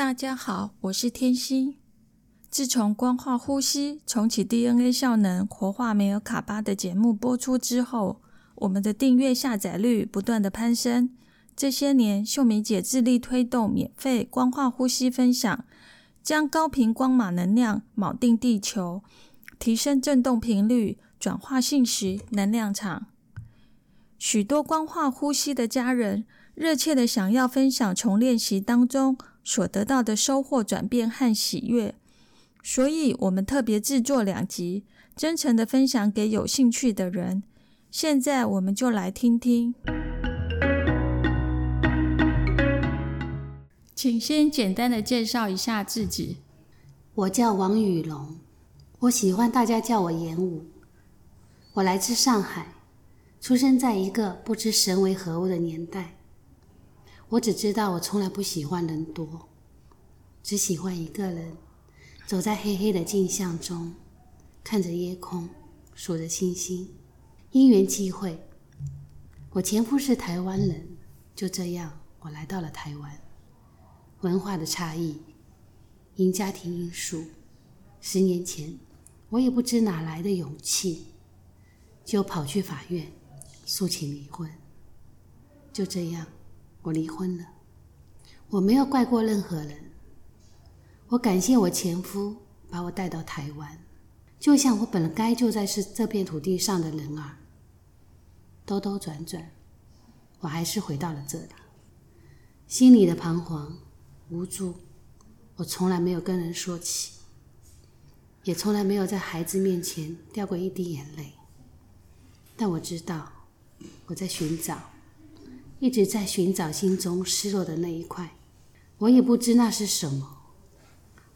大家好，我是天心。自从光化呼吸重启 DNA 效能活化梅尔卡巴的节目播出之后，我们的订阅下载率不断的攀升。这些年，秀梅姐致力推动免费光化呼吸分享，将高频光码能量铆定地球，提升振动频率，转化信息能量场。许多光化呼吸的家人热切的想要分享从练习当中所得到的收获、转变和喜悦，所以我们特别制作两集，真诚的分享给有兴趣的人。现在我们就来听听。请先简单的介绍一下自己。我叫王雨龙，我喜欢大家叫我演武。我来自上海，出生在一个不知神为何物的年代。我只知道我从来不喜欢人多，只喜欢一个人，走在黑黑的镜像中，看着夜空，数着星星。因缘际会，我前夫是台湾人，就这样我来到了台湾。文化的差异，因家庭因素，十年前我也不知哪来的勇气，就跑去法院诉请离婚。就这样，我离婚了。我没有怪过任何人，我感谢我前夫把我带到台湾，就像我本该就在是这片土地上的人儿。兜兜转转，我还是回到了这里，心里的彷徨。无助，我从来没有跟人说起，也从来没有在孩子面前掉过一滴眼泪。但我知道，我在寻找，一直在寻找心中失落的那一块。我也不知那是什么，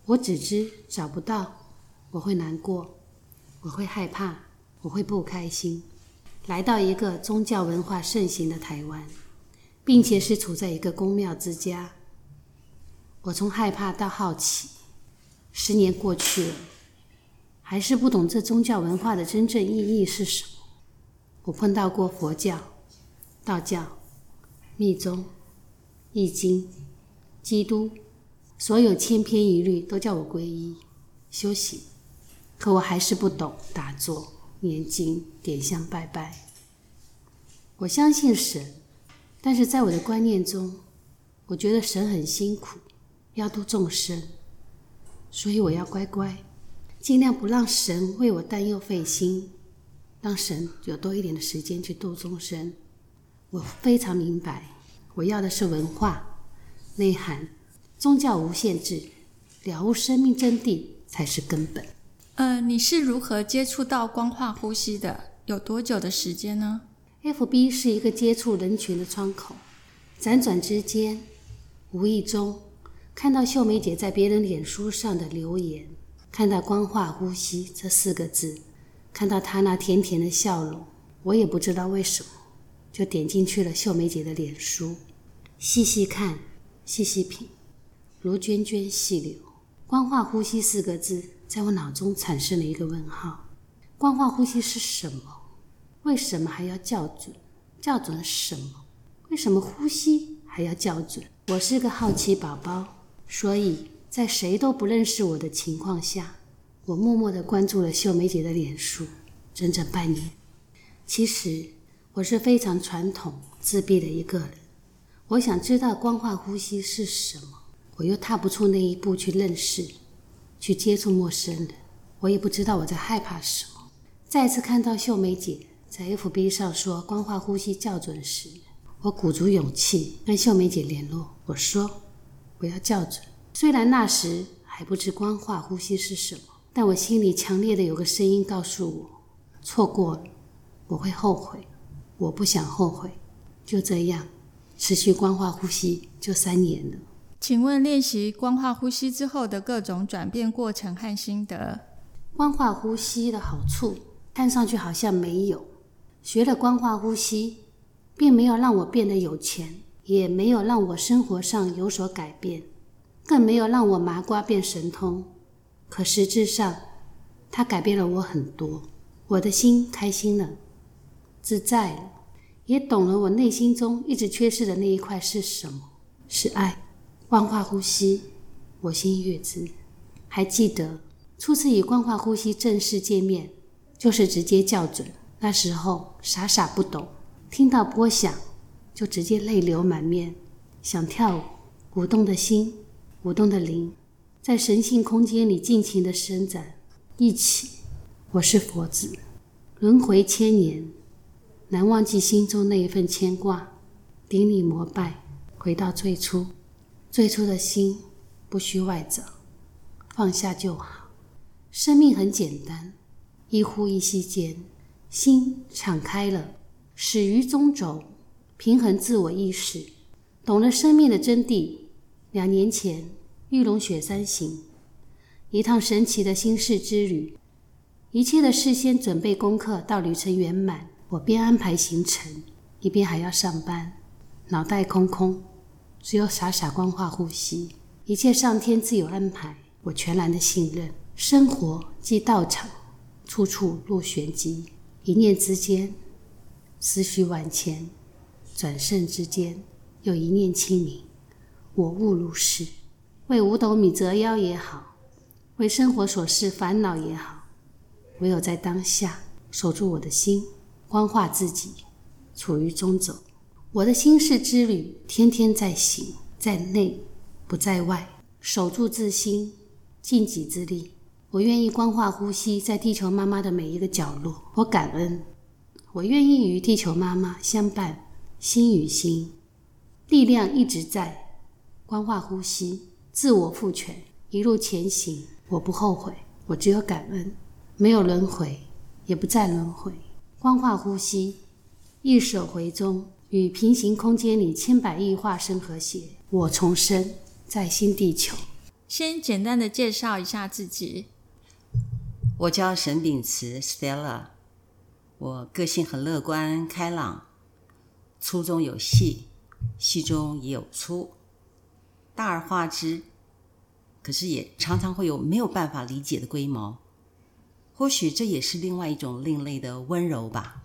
我只知找不到，我会难过，我会害怕，我会不开心。来到一个宗教文化盛行的台湾，并且是处在一个宫庙之家。我从害怕到好奇，十年过去了，还是不懂这宗教文化的真正意义是什么。我碰到过佛教、道教、密宗、易经、基督，所有千篇一律都叫我皈依、修行，可我还是不懂打坐、念经、点香拜拜。我相信神，但是在我的观念中，我觉得神很辛苦。要度众生，所以我要乖乖，尽量不让神为我担忧费心，让神有多一点的时间去度众生。我非常明白，我要的是文化内涵，宗教无限制，了悟生命真谛才是根本。呃，你是如何接触到光化呼吸的？有多久的时间呢？FB 是一个接触人群的窗口，辗转之间，无意中。看到秀梅姐在别人脸书上的留言，看到“光化呼吸”这四个字，看到她那甜甜的笑容，我也不知道为什么，就点进去了秀梅姐的脸书，细细看，细细品，如涓涓细流。“光化呼吸”四个字在我脑中产生了一个问号：光化呼吸是什么？为什么还要校准？校准什么？为什么呼吸还要校准？我是个好奇宝宝。所以在谁都不认识我的情况下，我默默地关注了秀梅姐的脸书，整整半年。其实我是非常传统、自闭的一个人。我想知道光化呼吸是什么，我又踏不出那一步去认识、去接触陌生人。我也不知道我在害怕什么。再次看到秀梅姐在 FB 上说光化呼吸校准时，我鼓足勇气跟秀梅姐联络，我说。我要校准。虽然那时还不知光化呼吸是什么，但我心里强烈的有个声音告诉我：错过了，我会后悔。我不想后悔。就这样，持续光化呼吸就三年了。请问练习光化呼吸之后的各种转变过程和心得？光化呼吸的好处看上去好像没有。学了光化呼吸，并没有让我变得有钱。也没有让我生活上有所改变，更没有让我麻瓜变神通。可实质上，它改变了我很多。我的心开心了，自在了，也懂了我内心中一直缺失的那一块是什么？是爱。光化呼吸，我心悦之。还记得初次与光化呼吸正式见面，就是直接校准。那时候傻傻不懂，听到波响就直接泪流满面，想跳舞。舞动的心，舞动的灵，在神性空间里尽情的伸展。一起，我是佛子，轮回千年，难忘记心中那一份牵挂。顶礼膜拜，回到最初，最初的心，不需外找。放下就好，生命很简单，一呼一吸间，心敞开了，始于中轴，平衡自我意识，懂了生命的真谛。两年前，玉龙雪山行，一趟神奇的心事之旅，一切的事先准备功课到旅程圆满，我边安排行程，一边还要上班，脑袋空空，只有傻傻光化呼吸，一切上天自有安排。我全然的信任，生活即道场，处处落玄机。一念之间，思绪万千；转瞬之间，又一念清明。我悟如是，为五斗米折腰也好，为生活琐事烦恼也好，唯有在当下守住我的心，光化自己，处于中轴。我的心事之旅，天天在行，在内不在外，守住自心。尽己之力，我愿意光化呼吸在地球妈妈的每一个角落。我感恩，我愿意与地球妈妈相伴，心与心，力量一直在。光化呼吸，自我赋权，一路前行。我不后悔，我只有感恩。没有轮回，也不再轮回。光化呼吸，一手回中，与平行空间里千百亿化身和谐。我重生在新地球。先简单的介绍一下自己。我叫沈秉慈 Stella，我个性很乐观开朗，粗中有细，细中也有粗，大而化之。可是也常常会有没有办法理解的龟毛，或许这也是另外一种另类的温柔吧。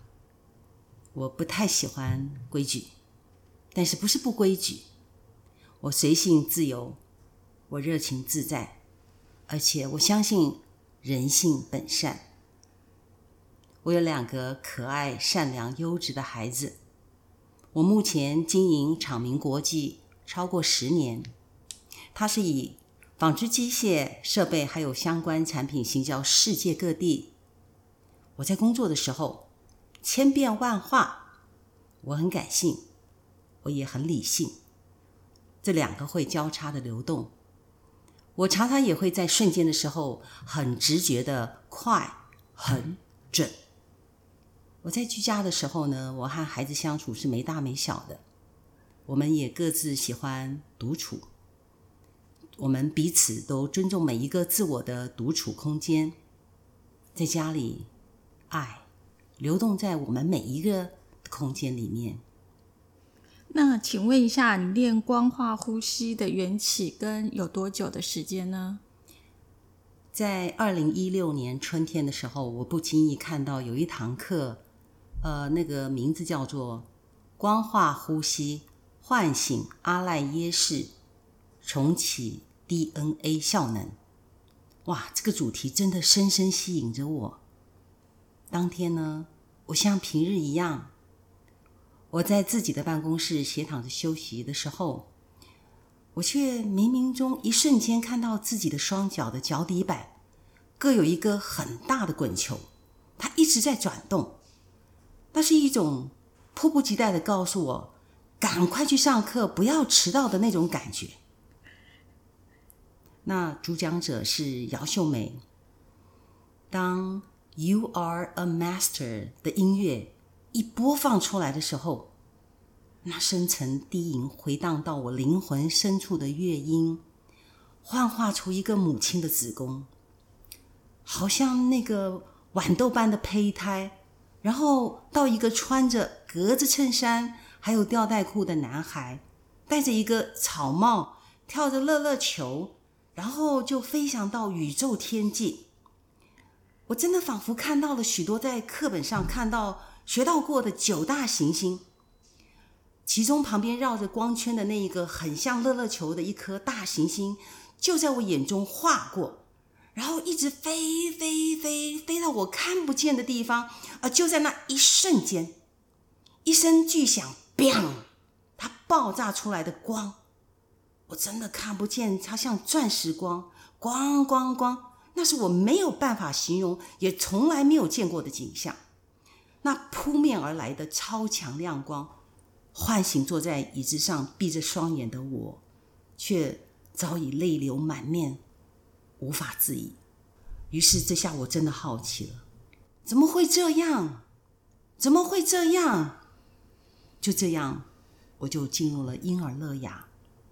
我不太喜欢规矩，但是不是不规矩，我随性自由。我热情自在，而且我相信人性本善。我有两个可爱、善良、优质的孩子。我目前经营长明国际超过十年，它是以纺织机械设备还有相关产品行销世界各地。我在工作的时候千变万化，我很感性，我也很理性，这两个会交叉的流动。我常常也会在瞬间的时候很直觉的快很准。我在居家的时候呢，我和孩子相处是没大没小的，我们也各自喜欢独处，我们彼此都尊重每一个自我的独处空间，在家里，爱流动在我们每一个空间里面。那请问一下，你练光化呼吸的缘起跟有多久的时间呢？在二零一六年春天的时候，我不经意看到有一堂课，呃，那个名字叫做“光化呼吸唤醒阿赖耶识，重启 DNA 效能”。哇，这个主题真的深深吸引着我。当天呢，我像平日一样。我在自己的办公室斜躺着休息的时候，我却冥冥中一瞬间看到自己的双脚的脚底板各有一个很大的滚球，它一直在转动。那是一种迫不及待的告诉我赶快去上课，不要迟到的那种感觉。那主讲者是姚秀美。当 You Are a Master 的音乐。一播放出来的时候，那深沉低吟回荡到我灵魂深处的乐音，幻化出一个母亲的子宫，好像那个豌豆般的胚胎，然后到一个穿着格子衬衫还有吊带裤的男孩，戴着一个草帽，跳着乐乐球，然后就飞翔到宇宙天际。我真的仿佛看到了许多在课本上看到。学到过的九大行星，其中旁边绕着光圈的那一个很像乐乐球的一颗大行星，就在我眼中划过，然后一直飞飞飞飞到我看不见的地方，而就在那一瞬间，一声巨响，bang，它爆炸出来的光，我真的看不见，它像钻石光，光光光，那是我没有办法形容，也从来没有见过的景象。那扑面而来的超强亮光，唤醒坐在椅子上闭着双眼的我，却早已泪流满面，无法自已。于是这下我真的好奇了：怎么会这样？怎么会这样？就这样，我就进入了婴儿乐雅、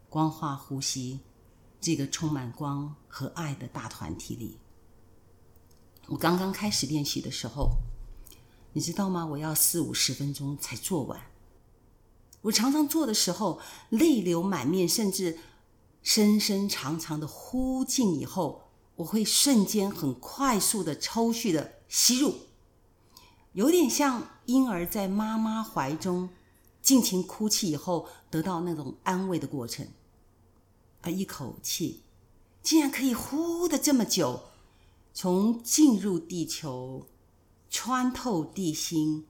光化呼吸这个充满光和爱的大团体里。我刚刚开始练习的时候。你知道吗？我要四五十分钟才做完。我常常做的时候，泪流满面，甚至深深长长的呼进以后，我会瞬间很快速的抽蓄的吸入，有点像婴儿在妈妈怀中尽情哭泣以后得到那种安慰的过程。一口气竟然可以呼的这么久，从进入地球。穿透地心，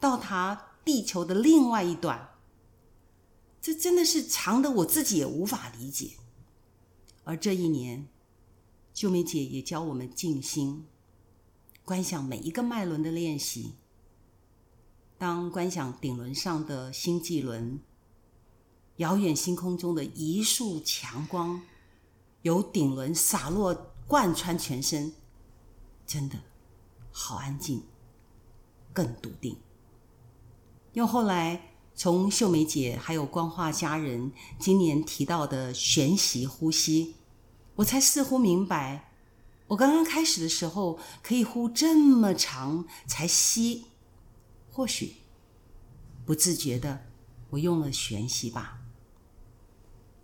到达地球的另外一端，这真的是长的我自己也无法理解。而这一年，秀梅姐也教我们静心，观想每一个脉轮的练习。当观想顶轮上的星际轮，遥远星空中的一束强光，由顶轮洒落贯穿全身，真的。好安静，更笃定。又后来从秀梅姐还有光化家人今年提到的玄习呼吸，我才似乎明白，我刚刚开始的时候可以呼这么长才吸，或许不自觉的我用了玄息吧。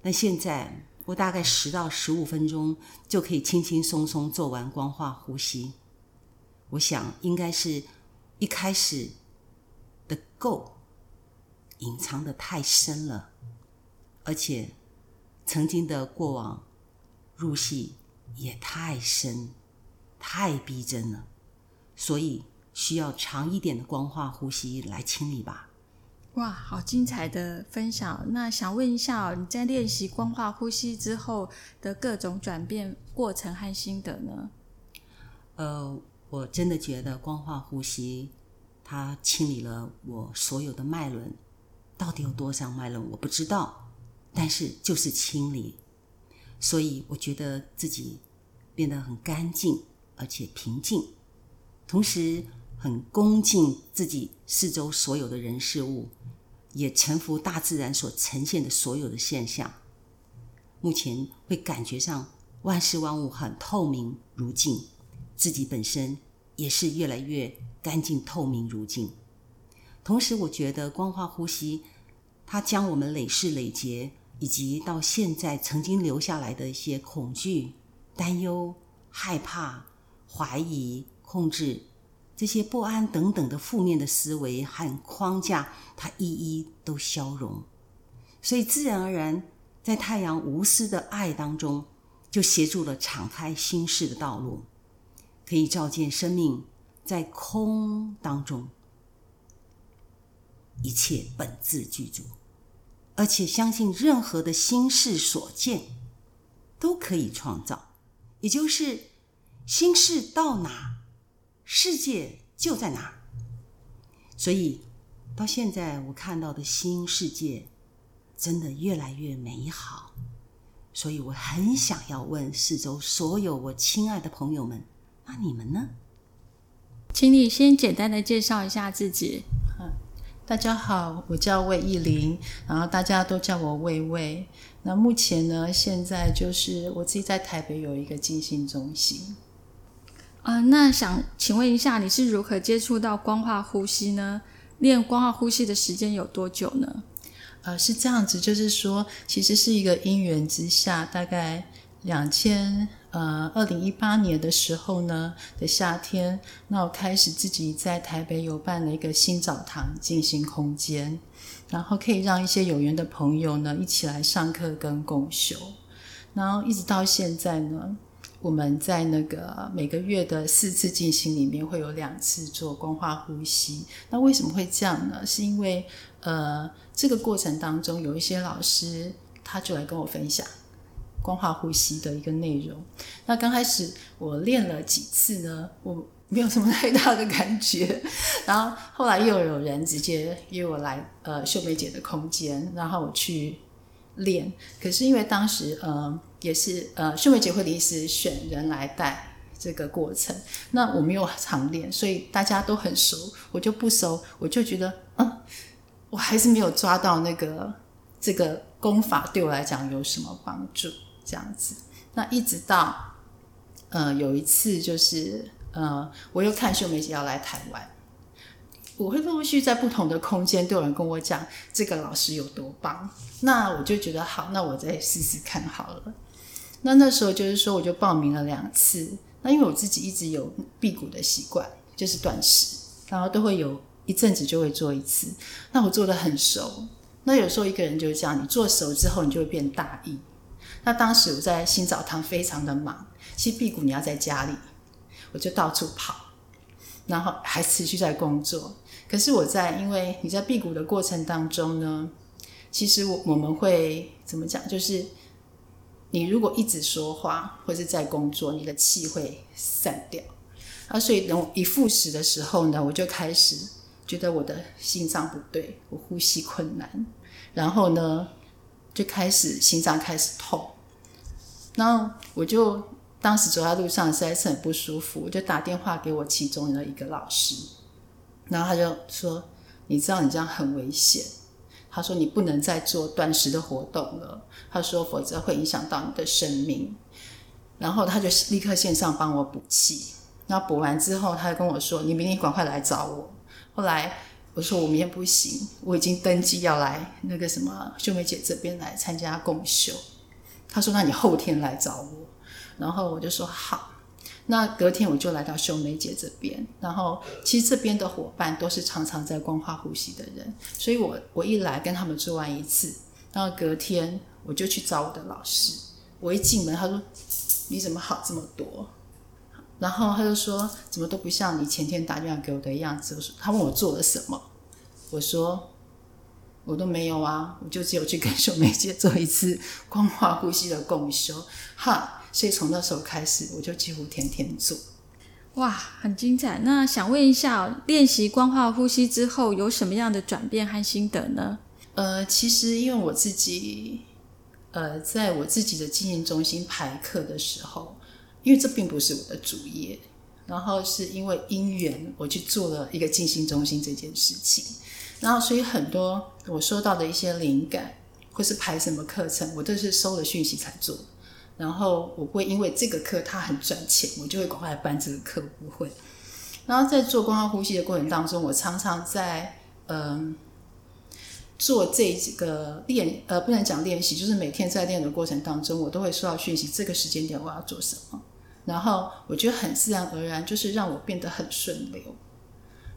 那现在我大概十到十五分钟就可以轻轻松松做完光化呼吸。我想，应该是一开始的够隐藏的太深了，而且曾经的过往入戏也太深、太逼真了，所以需要长一点的光化呼吸来清理吧。哇，好精彩的分享！那想问一下，你在练习光化呼吸之后的各种转变过程和心得呢？呃。我真的觉得光化呼吸，它清理了我所有的脉轮，到底有多少脉轮我不知道，但是就是清理，所以我觉得自己变得很干净，而且平静，同时很恭敬自己四周所有的人事物，也臣服大自然所呈现的所有的现象。目前会感觉上万事万物很透明如镜。自己本身也是越来越干净透明如镜，同时我觉得光化呼吸，它将我们累世累劫以及到现在曾经留下来的一些恐惧、担忧、害怕、怀疑、控制这些不安等等的负面的思维和框架，它一一都消融，所以自然而然在太阳无私的爱当中，就协助了敞开心事的道路。可以照见生命在空当中，一切本自具足，而且相信任何的心事所见都可以创造，也就是心事到哪，世界就在哪儿。所以到现在我看到的新世界真的越来越美好，所以我很想要问四周所有我亲爱的朋友们。那你们呢？请你先简单的介绍一下自己。大家好，我叫魏艺玲，然后大家都叫我魏魏。那目前呢，现在就是我自己在台北有一个静心中心。啊，那想请问一下，你是如何接触到光化呼吸呢？练光化呼吸的时间有多久呢？呃，是这样子，就是说，其实是一个因缘之下，大概两千。呃，二零一八年的时候呢的夏天，那我开始自己在台北有办了一个新澡堂静心空间，然后可以让一些有缘的朋友呢一起来上课跟共修。然后一直到现在呢，我们在那个每个月的四次进行里面会有两次做光化呼吸。那为什么会这样呢？是因为呃，这个过程当中有一些老师他就来跟我分享光化呼吸的一个内容。那刚开始我练了几次呢，我没有什么太大的感觉。然后后来又有人直接约我来呃秀梅姐的空间，然后我去练。可是因为当时呃也是呃秀梅姐会临时选人来带这个过程，那我没有常练，所以大家都很熟，我就不熟，我就觉得嗯，我还是没有抓到那个这个功法对我来讲有什么帮助这样子。那一直到呃有一次就是呃我又看秀梅姐要来台湾。我会陆续在不同的空间都有人跟我讲这个老师有多棒，那我就觉得好，那我再试试看好了。那那时候就是说，我就报名了两次。那因为我自己一直有辟谷的习惯，就是断食，然后都会有一阵子就会做一次。那我做的很熟。那有时候一个人就是这样，你做熟之后，你就会变大意。那当时我在新澡堂非常的忙，其实辟谷你要在家里，我就到处跑，然后还持续在工作。可是我在，因为你在辟谷的过程当中呢，其实我我们会怎么讲？就是你如果一直说话或是在工作，你的气会散掉。啊，所以等我一复食的时候呢，我就开始觉得我的心脏不对，我呼吸困难，然后呢就开始心脏开始痛，然后我就当时走在路上实在是很不舒服，我就打电话给我其中的一个老师。然后他就说：“你知道你这样很危险。”他说：“你不能再做断食的活动了。”他说：“否则会影响到你的生命。”然后他就立刻线上帮我补气。那补完之后，他就跟我说：“你明天赶快来找我。”后来我说：“我明天不行，我已经登记要来那个什么秀梅姐这边来参加共修。”他说：“那你后天来找我。”然后我就说：“好。”那隔天我就来到秀梅姐这边，然后其实这边的伙伴都是常常在光化呼吸的人，所以我我一来跟他们做完一次，然后隔天我就去找我的老师，我一进门他说你怎么好这么多，然后他就说怎么都不像你前天打电话给我的样子，我说他问我做了什么，我说我都没有啊，我就只有去跟秀梅姐做一次光化呼吸的共修，哈。所以从那时候开始，我就几乎天天做。哇，很精彩！那想问一下，练习光化呼吸之后，有什么样的转变和心得呢？呃，其实因为我自己，呃，在我自己的经营中心排课的时候，因为这并不是我的主业，然后是因为因缘，我去做了一个静心中心这件事情，然后所以很多我收到的一些灵感，或是排什么课程，我都是收了讯息才做。然后我会因为这个课它很赚钱，我就会赶快办这个课，不会。然后在做光化呼吸的过程当中，我常常在嗯做这几个练呃不能讲练习，就是每天在练的过程当中，我都会收到讯息，这个时间点我要做什么。然后我觉得很自然而然，就是让我变得很顺流。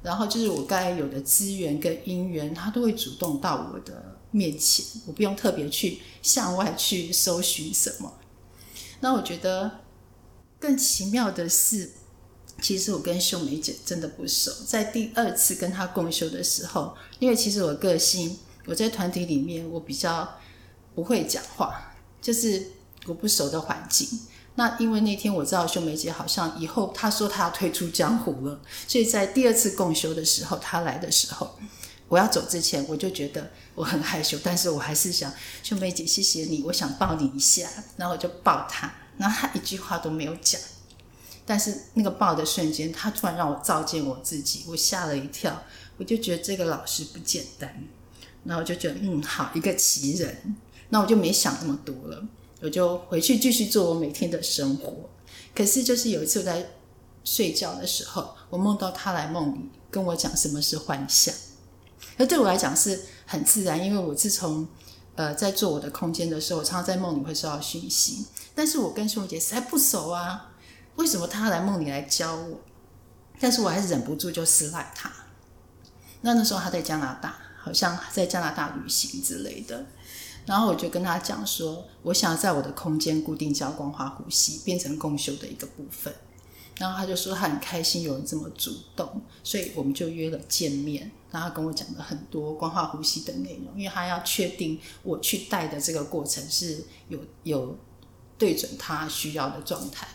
然后就是我该有的资源跟因缘，它都会主动到我的面前，我不用特别去向外去搜寻什么。那我觉得更奇妙的是，其实我跟秀梅姐真的不熟。在第二次跟她共修的时候，因为其实我个性，我在团体里面我比较不会讲话，就是我不熟的环境。那因为那天我知道秀梅姐好像以后她说她要退出江湖了，所以在第二次共修的时候，她来的时候。我要走之前，我就觉得我很害羞，但是我还是想秀梅姐，谢谢你，我想抱你一下，然后我就抱她，然后她一句话都没有讲，但是那个抱的瞬间，她突然让我照见我自己，我吓了一跳，我就觉得这个老师不简单，然后我就觉得嗯好一个奇人，那我就没想那么多了，我就回去继续做我每天的生活。可是就是有一次我在睡觉的时候，我梦到他来梦里跟我讲什么是幻想。那对我来讲是很自然，因为我自从呃在做我的空间的时候，我常常在梦里会收到讯息。但是我跟秀姐实在不熟啊，为什么她来梦里来教我？但是我还是忍不住就私赖她。那那时候她在加拿大，好像在加拿大旅行之类的。然后我就跟他讲说，我想要在我的空间固定教光化呼吸，变成共修的一个部分。然后他就说他很开心有人这么主动，所以我们就约了见面。然后跟我讲了很多光化呼吸的内容，因为他要确定我去带的这个过程是有有对准他需要的状态。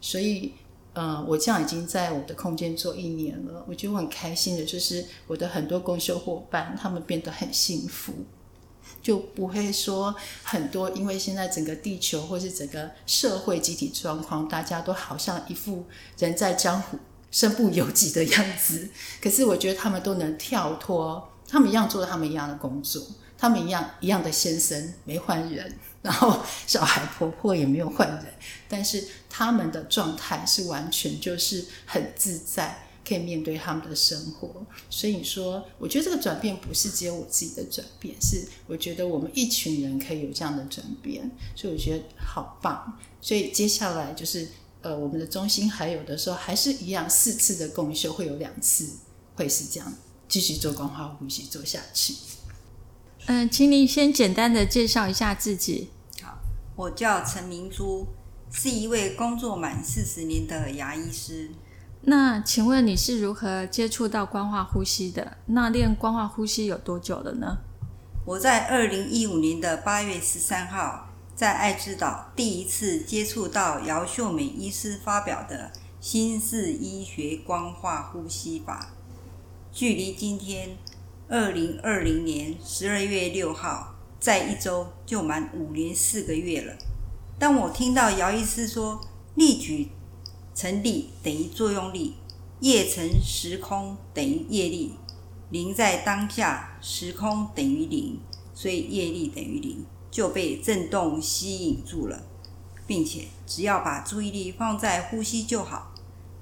所以，呃，我这样已经在我的空间做一年了，我觉得我很开心的，就是我的很多公修伙伴他们变得很幸福。就不会说很多，因为现在整个地球或是整个社会集体状况，大家都好像一副人在江湖身不由己的样子。可是我觉得他们都能跳脱，他们一样做他们一样的工作，他们一样一样的先生没换人，然后小孩婆婆也没有换人，但是他们的状态是完全就是很自在。可以面对他们的生活，所以你说，我觉得这个转变不是只有我自己的转变，是我觉得我们一群人可以有这样的转变，所以我觉得好棒。所以接下来就是，呃，我们的中心还有的时候还是一样，四次的共修会有两次会是这样，继续做光化呼吸做下去。嗯，请你先简单的介绍一下自己。好，我叫陈明珠，是一位工作满四十年的牙医师。那请问你是如何接触到光化呼吸的？那练光化呼吸有多久了呢？我在二零一五年的八月十三号，在爱之岛第一次接触到姚秀美医师发表的新式医学光化呼吸法，距离今天二零二零年十二月六号，在一周就满五年四个月了。当我听到姚医师说例举。成力等于作用力，业乘时空等于业力，零在当下，时空等于零，所以业力等于零，就被震动吸引住了，并且只要把注意力放在呼吸就好，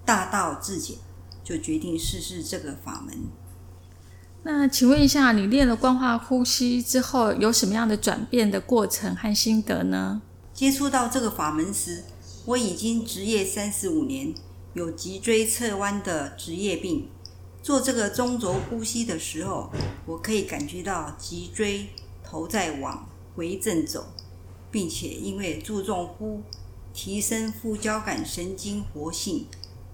大道至简，就决定试试这个法门。那请问一下，你练了光化呼吸之后，有什么样的转变的过程和心得呢？接触到这个法门时。我已经职业三十五年，有脊椎侧弯的职业病。做这个中轴呼吸的时候，我可以感觉到脊椎头在往回正走，并且因为注重呼，提升副交感神经活性，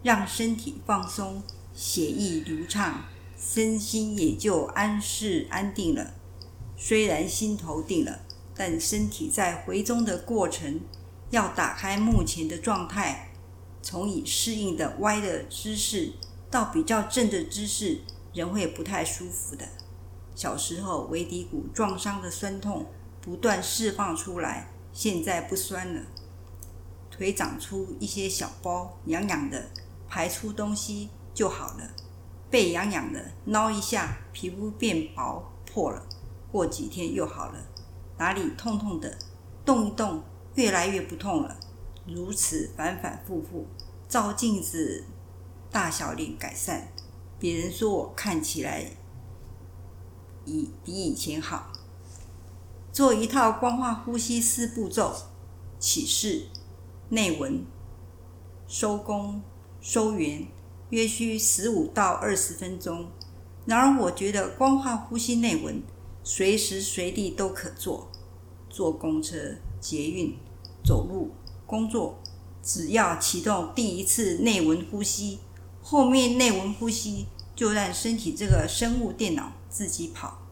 让身体放松，血液流畅，身心也就安适安定了。虽然心头定了，但身体在回中的过程。要打开目前的状态，从已适应的歪的姿势到比较正的姿势，人会不太舒服的。小时候尾骶骨撞伤的酸痛不断释放出来，现在不酸了。腿长出一些小包，痒痒的，排出东西就好了。背痒痒的，挠一下，皮肤变薄破了，过几天又好了。哪里痛痛的，动一动。越来越不痛了，如此反反复复，照镜子，大小脸改善，别人说我看起来以比以前好。做一套光化呼吸四步骤：起势、内纹、收功、收圆，约需十五到二十分钟。然而，我觉得光化呼吸内纹随时随地都可做，坐公车、捷运。走路、工作，只要启动第一次内闻呼吸，后面内闻呼吸就让身体这个生物电脑自己跑。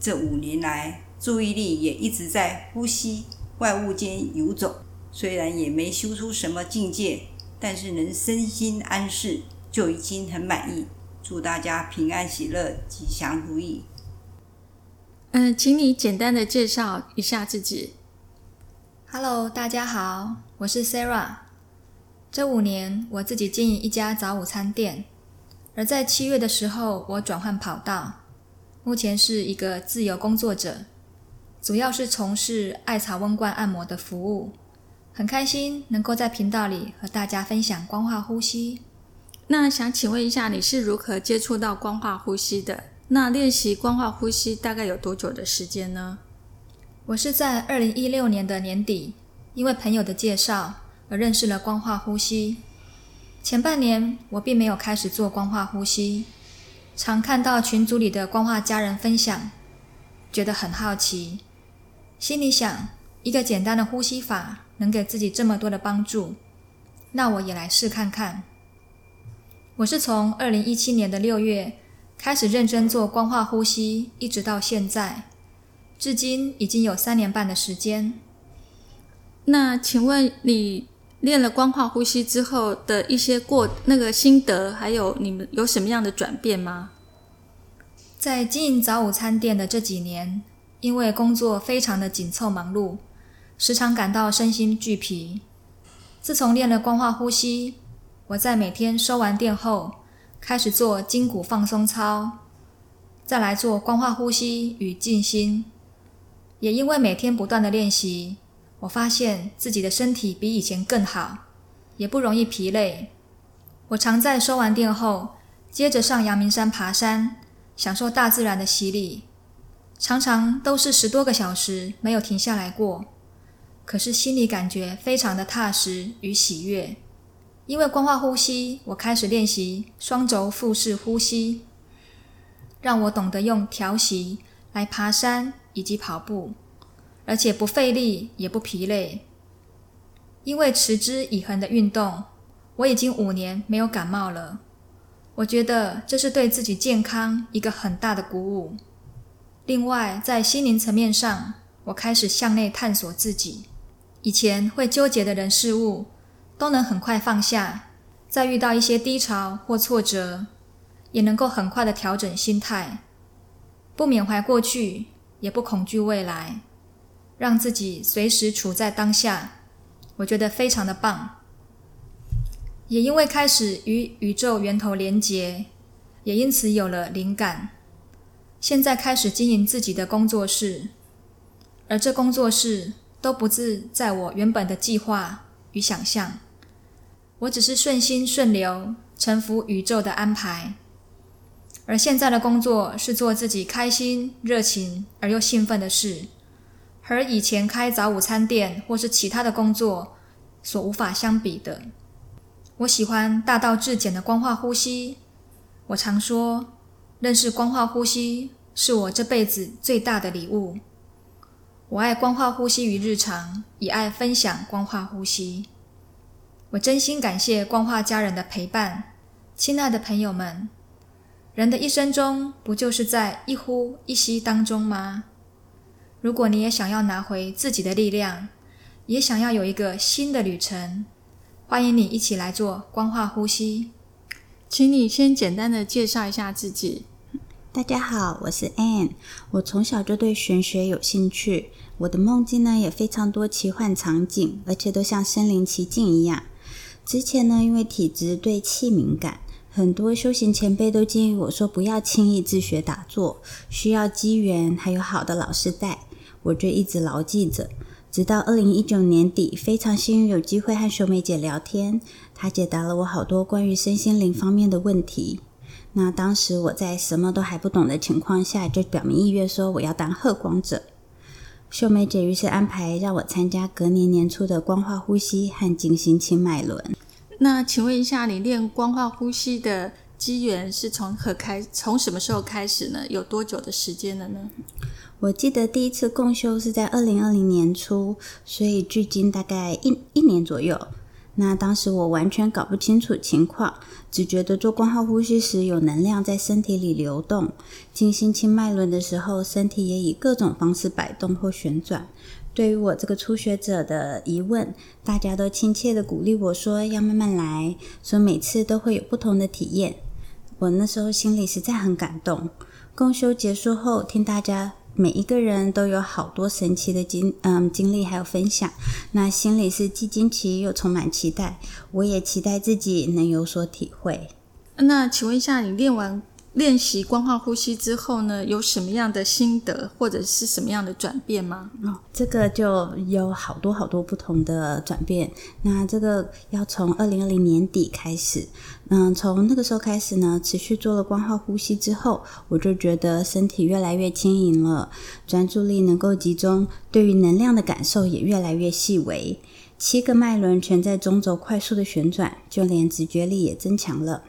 这五年来，注意力也一直在呼吸外物间游走，虽然也没修出什么境界，但是能身心安适就已经很满意。祝大家平安喜乐、吉祥如意。嗯，请你简单的介绍一下自己。Hello，大家好，我是 Sarah。这五年，我自己经营一家早午餐店，而在七月的时候，我转换跑道，目前是一个自由工作者，主要是从事艾草温罐按摩的服务。很开心能够在频道里和大家分享光化呼吸。那想请问一下，你是如何接触到光化呼吸的？那练习光化呼吸大概有多久的时间呢？我是在二零一六年的年底，因为朋友的介绍而认识了光化呼吸。前半年我并没有开始做光化呼吸，常看到群组里的光化家人分享，觉得很好奇，心里想，一个简单的呼吸法能给自己这么多的帮助，那我也来试看看。我是从二零一七年的六月开始认真做光化呼吸，一直到现在，至今已经有三年半的时间。那请问你练了光化呼吸之后的一些过那个心得，还有你们有什么样的转变吗？在经营早午餐店的这几年，因为工作非常的紧凑忙碌，时常感到身心俱疲。自从练了光化呼吸，我在每天收完店后，开始做筋骨放松操，再来做光化呼吸与静心。也因为每天不断的练习，我发现自己的身体比以前更好，也不容易疲累。我常在收完店后，接着上阳明山爬山。享受大自然的洗礼，常常都是十多个小时没有停下来过。可是心里感觉非常的踏实与喜悦，因为光化呼吸，我开始练习双轴腹式呼吸，让我懂得用调息来爬山以及跑步，而且不费力也不疲累。因为持之以恒的运动，我已经五年没有感冒了。我觉得这是对自己健康一个很大的鼓舞。另外，在心灵层面上，我开始向内探索自己。以前会纠结的人事物，都能很快放下；在遇到一些低潮或挫折，也能够很快的调整心态，不缅怀过去，也不恐惧未来，让自己随时处在当下。我觉得非常的棒。也因为开始与宇宙源头连结，也因此有了灵感。现在开始经营自己的工作室，而这工作室都不自在我原本的计划与想象。我只是顺心顺流，臣服宇宙的安排。而现在的工作是做自己开心、热情而又兴奋的事，和以前开早午餐店或是其他的工作所无法相比的。我喜欢大道至简的光化呼吸。我常说，认识光化呼吸是我这辈子最大的礼物。我爱光化呼吸于日常，也爱分享光化呼吸。我真心感谢光化家人的陪伴，亲爱的朋友们。人的一生中，不就是在一呼一吸当中吗？如果你也想要拿回自己的力量，也想要有一个新的旅程。欢迎你一起来做光化呼吸，请你先简单的介绍一下自己。大家好，我是 Anne。我从小就对玄学有兴趣，我的梦境呢也非常多奇幻场景，而且都像身临其境一样。之前呢，因为体质对气敏感，很多修行前辈都建议我说不要轻易自学打坐，需要机缘还有好的老师带，我就一直牢记着。直到二零一九年底，非常幸运有机会和秀梅姐聊天，她解答了我好多关于身心灵方面的问题。那当时我在什么都还不懂的情况下，就表明意愿说我要当贺光者。秀梅姐于是安排让我参加隔年年初的光化呼吸和静心清脉轮。那请问一下，你练光化呼吸的机缘是从何开？从什么时候开始呢？有多久的时间了呢？我记得第一次共修是在二零二零年初，所以距今大概一一年左右。那当时我完全搞不清楚情况，只觉得做光号呼吸时有能量在身体里流动，进行清脉轮的时候，身体也以各种方式摆动或旋转。对于我这个初学者的疑问，大家都亲切的鼓励我说要慢慢来，说每次都会有不同的体验。我那时候心里实在很感动。共修结束后，听大家。每一个人都有好多神奇的经嗯经历，还有分享，那心里是既惊奇又充满期待。我也期待自己能有所体会。那请问一下，你练完？练习光化呼吸之后呢，有什么样的心得或者是什么样的转变吗？哦，这个就有好多好多不同的转变。那这个要从二零二零年底开始，嗯，从那个时候开始呢，持续做了光化呼吸之后，我就觉得身体越来越轻盈了，专注力能够集中，对于能量的感受也越来越细微。七个脉轮全在中轴快速的旋转，就连直觉力也增强了。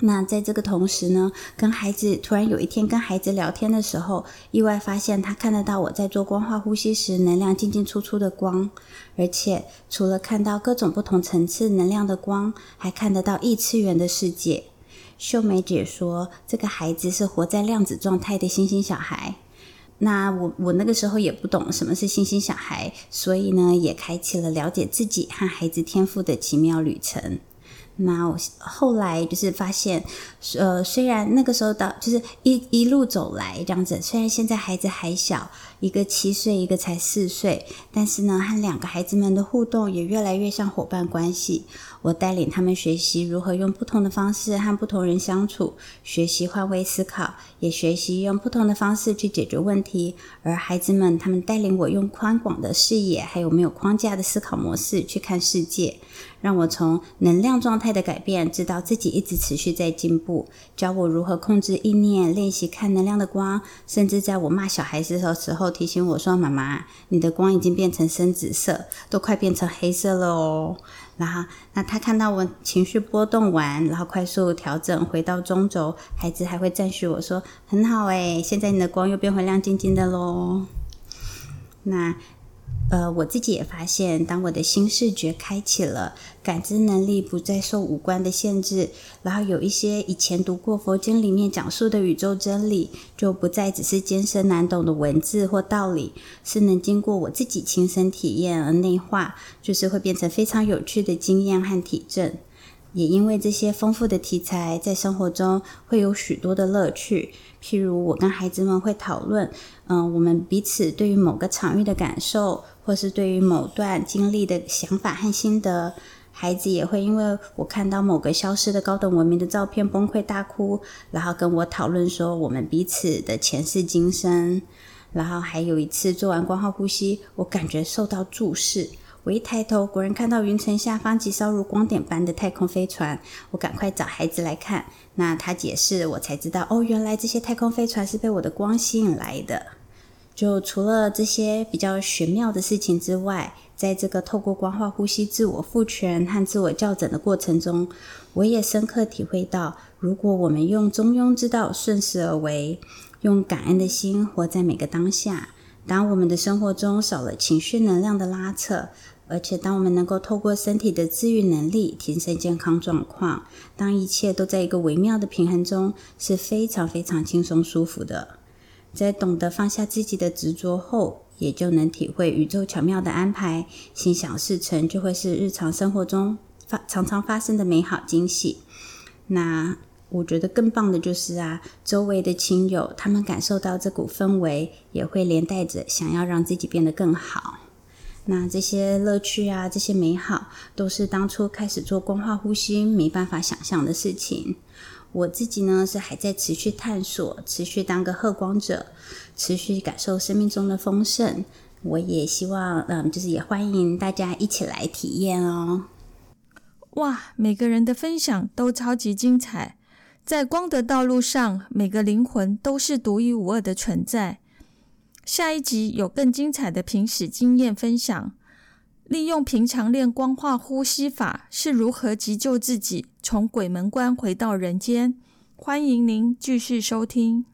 那在这个同时呢，跟孩子突然有一天跟孩子聊天的时候，意外发现他看得到我在做光化呼吸时能量进进出出的光，而且除了看到各种不同层次能量的光，还看得到异次元的世界。秀梅姐说，这个孩子是活在量子状态的星星小孩。那我我那个时候也不懂什么是星星小孩，所以呢，也开启了了解自己和孩子天赋的奇妙旅程。那我后来就是发现，呃，虽然那个时候到就是一一路走来这样子，虽然现在孩子还小，一个七岁，一个才四岁，但是呢，和两个孩子们的互动也越来越像伙伴关系。我带领他们学习如何用不同的方式和不同人相处，学习换位思考，也学习用不同的方式去解决问题。而孩子们，他们带领我用宽广的视野，还有没有框架的思考模式去看世界，让我从能量状态的改变，知道自己一直持续在进步，教我如何控制意念，练习看能量的光，甚至在我骂小孩子的时候提醒我说：“妈妈，你的光已经变成深紫色，都快变成黑色了哦。”然后，那他看到我情绪波动完，然后快速调整回到中轴，孩子还会赞许我说：“很好诶，现在你的光又变回亮晶晶的喽。”那。呃，我自己也发现，当我的新视觉开启了，感知能力不再受五官的限制，然后有一些以前读过佛经里面讲述的宇宙真理，就不再只是艰深难懂的文字或道理，是能经过我自己亲身体验而内化，就是会变成非常有趣的经验和体证。也因为这些丰富的题材，在生活中会有许多的乐趣。譬如，我跟孩子们会讨论，嗯，我们彼此对于某个场域的感受，或是对于某段经历的想法和心得。孩子也会因为我看到某个消失的高等文明的照片崩溃大哭，然后跟我讨论说我们彼此的前世今生。然后还有一次做完光化呼吸，我感觉受到注视。我一抬头，果然看到云层下方几艘如光点般的太空飞船。我赶快找孩子来看，那他解释，我才知道哦，原来这些太空飞船是被我的光吸引来的。就除了这些比较玄妙的事情之外，在这个透过光化呼吸自我赋权和自我校正的过程中，我也深刻体会到，如果我们用中庸之道顺势而为，用感恩的心活在每个当下，当我们的生活中少了情绪能量的拉扯。而且，当我们能够透过身体的治愈能力提升健康状况，当一切都在一个微妙的平衡中，是非常非常轻松舒服的。在懂得放下自己的执着后，也就能体会宇宙巧妙的安排，心想事成，就会是日常生活中发常常发生的美好惊喜。那我觉得更棒的就是啊，周围的亲友他们感受到这股氛围，也会连带着想要让自己变得更好。那这些乐趣啊，这些美好，都是当初开始做光化呼吸没办法想象的事情。我自己呢，是还在持续探索，持续当个喝光者，持续感受生命中的丰盛。我也希望，嗯，就是也欢迎大家一起来体验哦。哇，每个人的分享都超级精彩，在光的道路上，每个灵魂都是独一无二的存在。下一集有更精彩的平史经验分享，利用平常练光化呼吸法是如何急救自己，从鬼门关回到人间。欢迎您继续收听。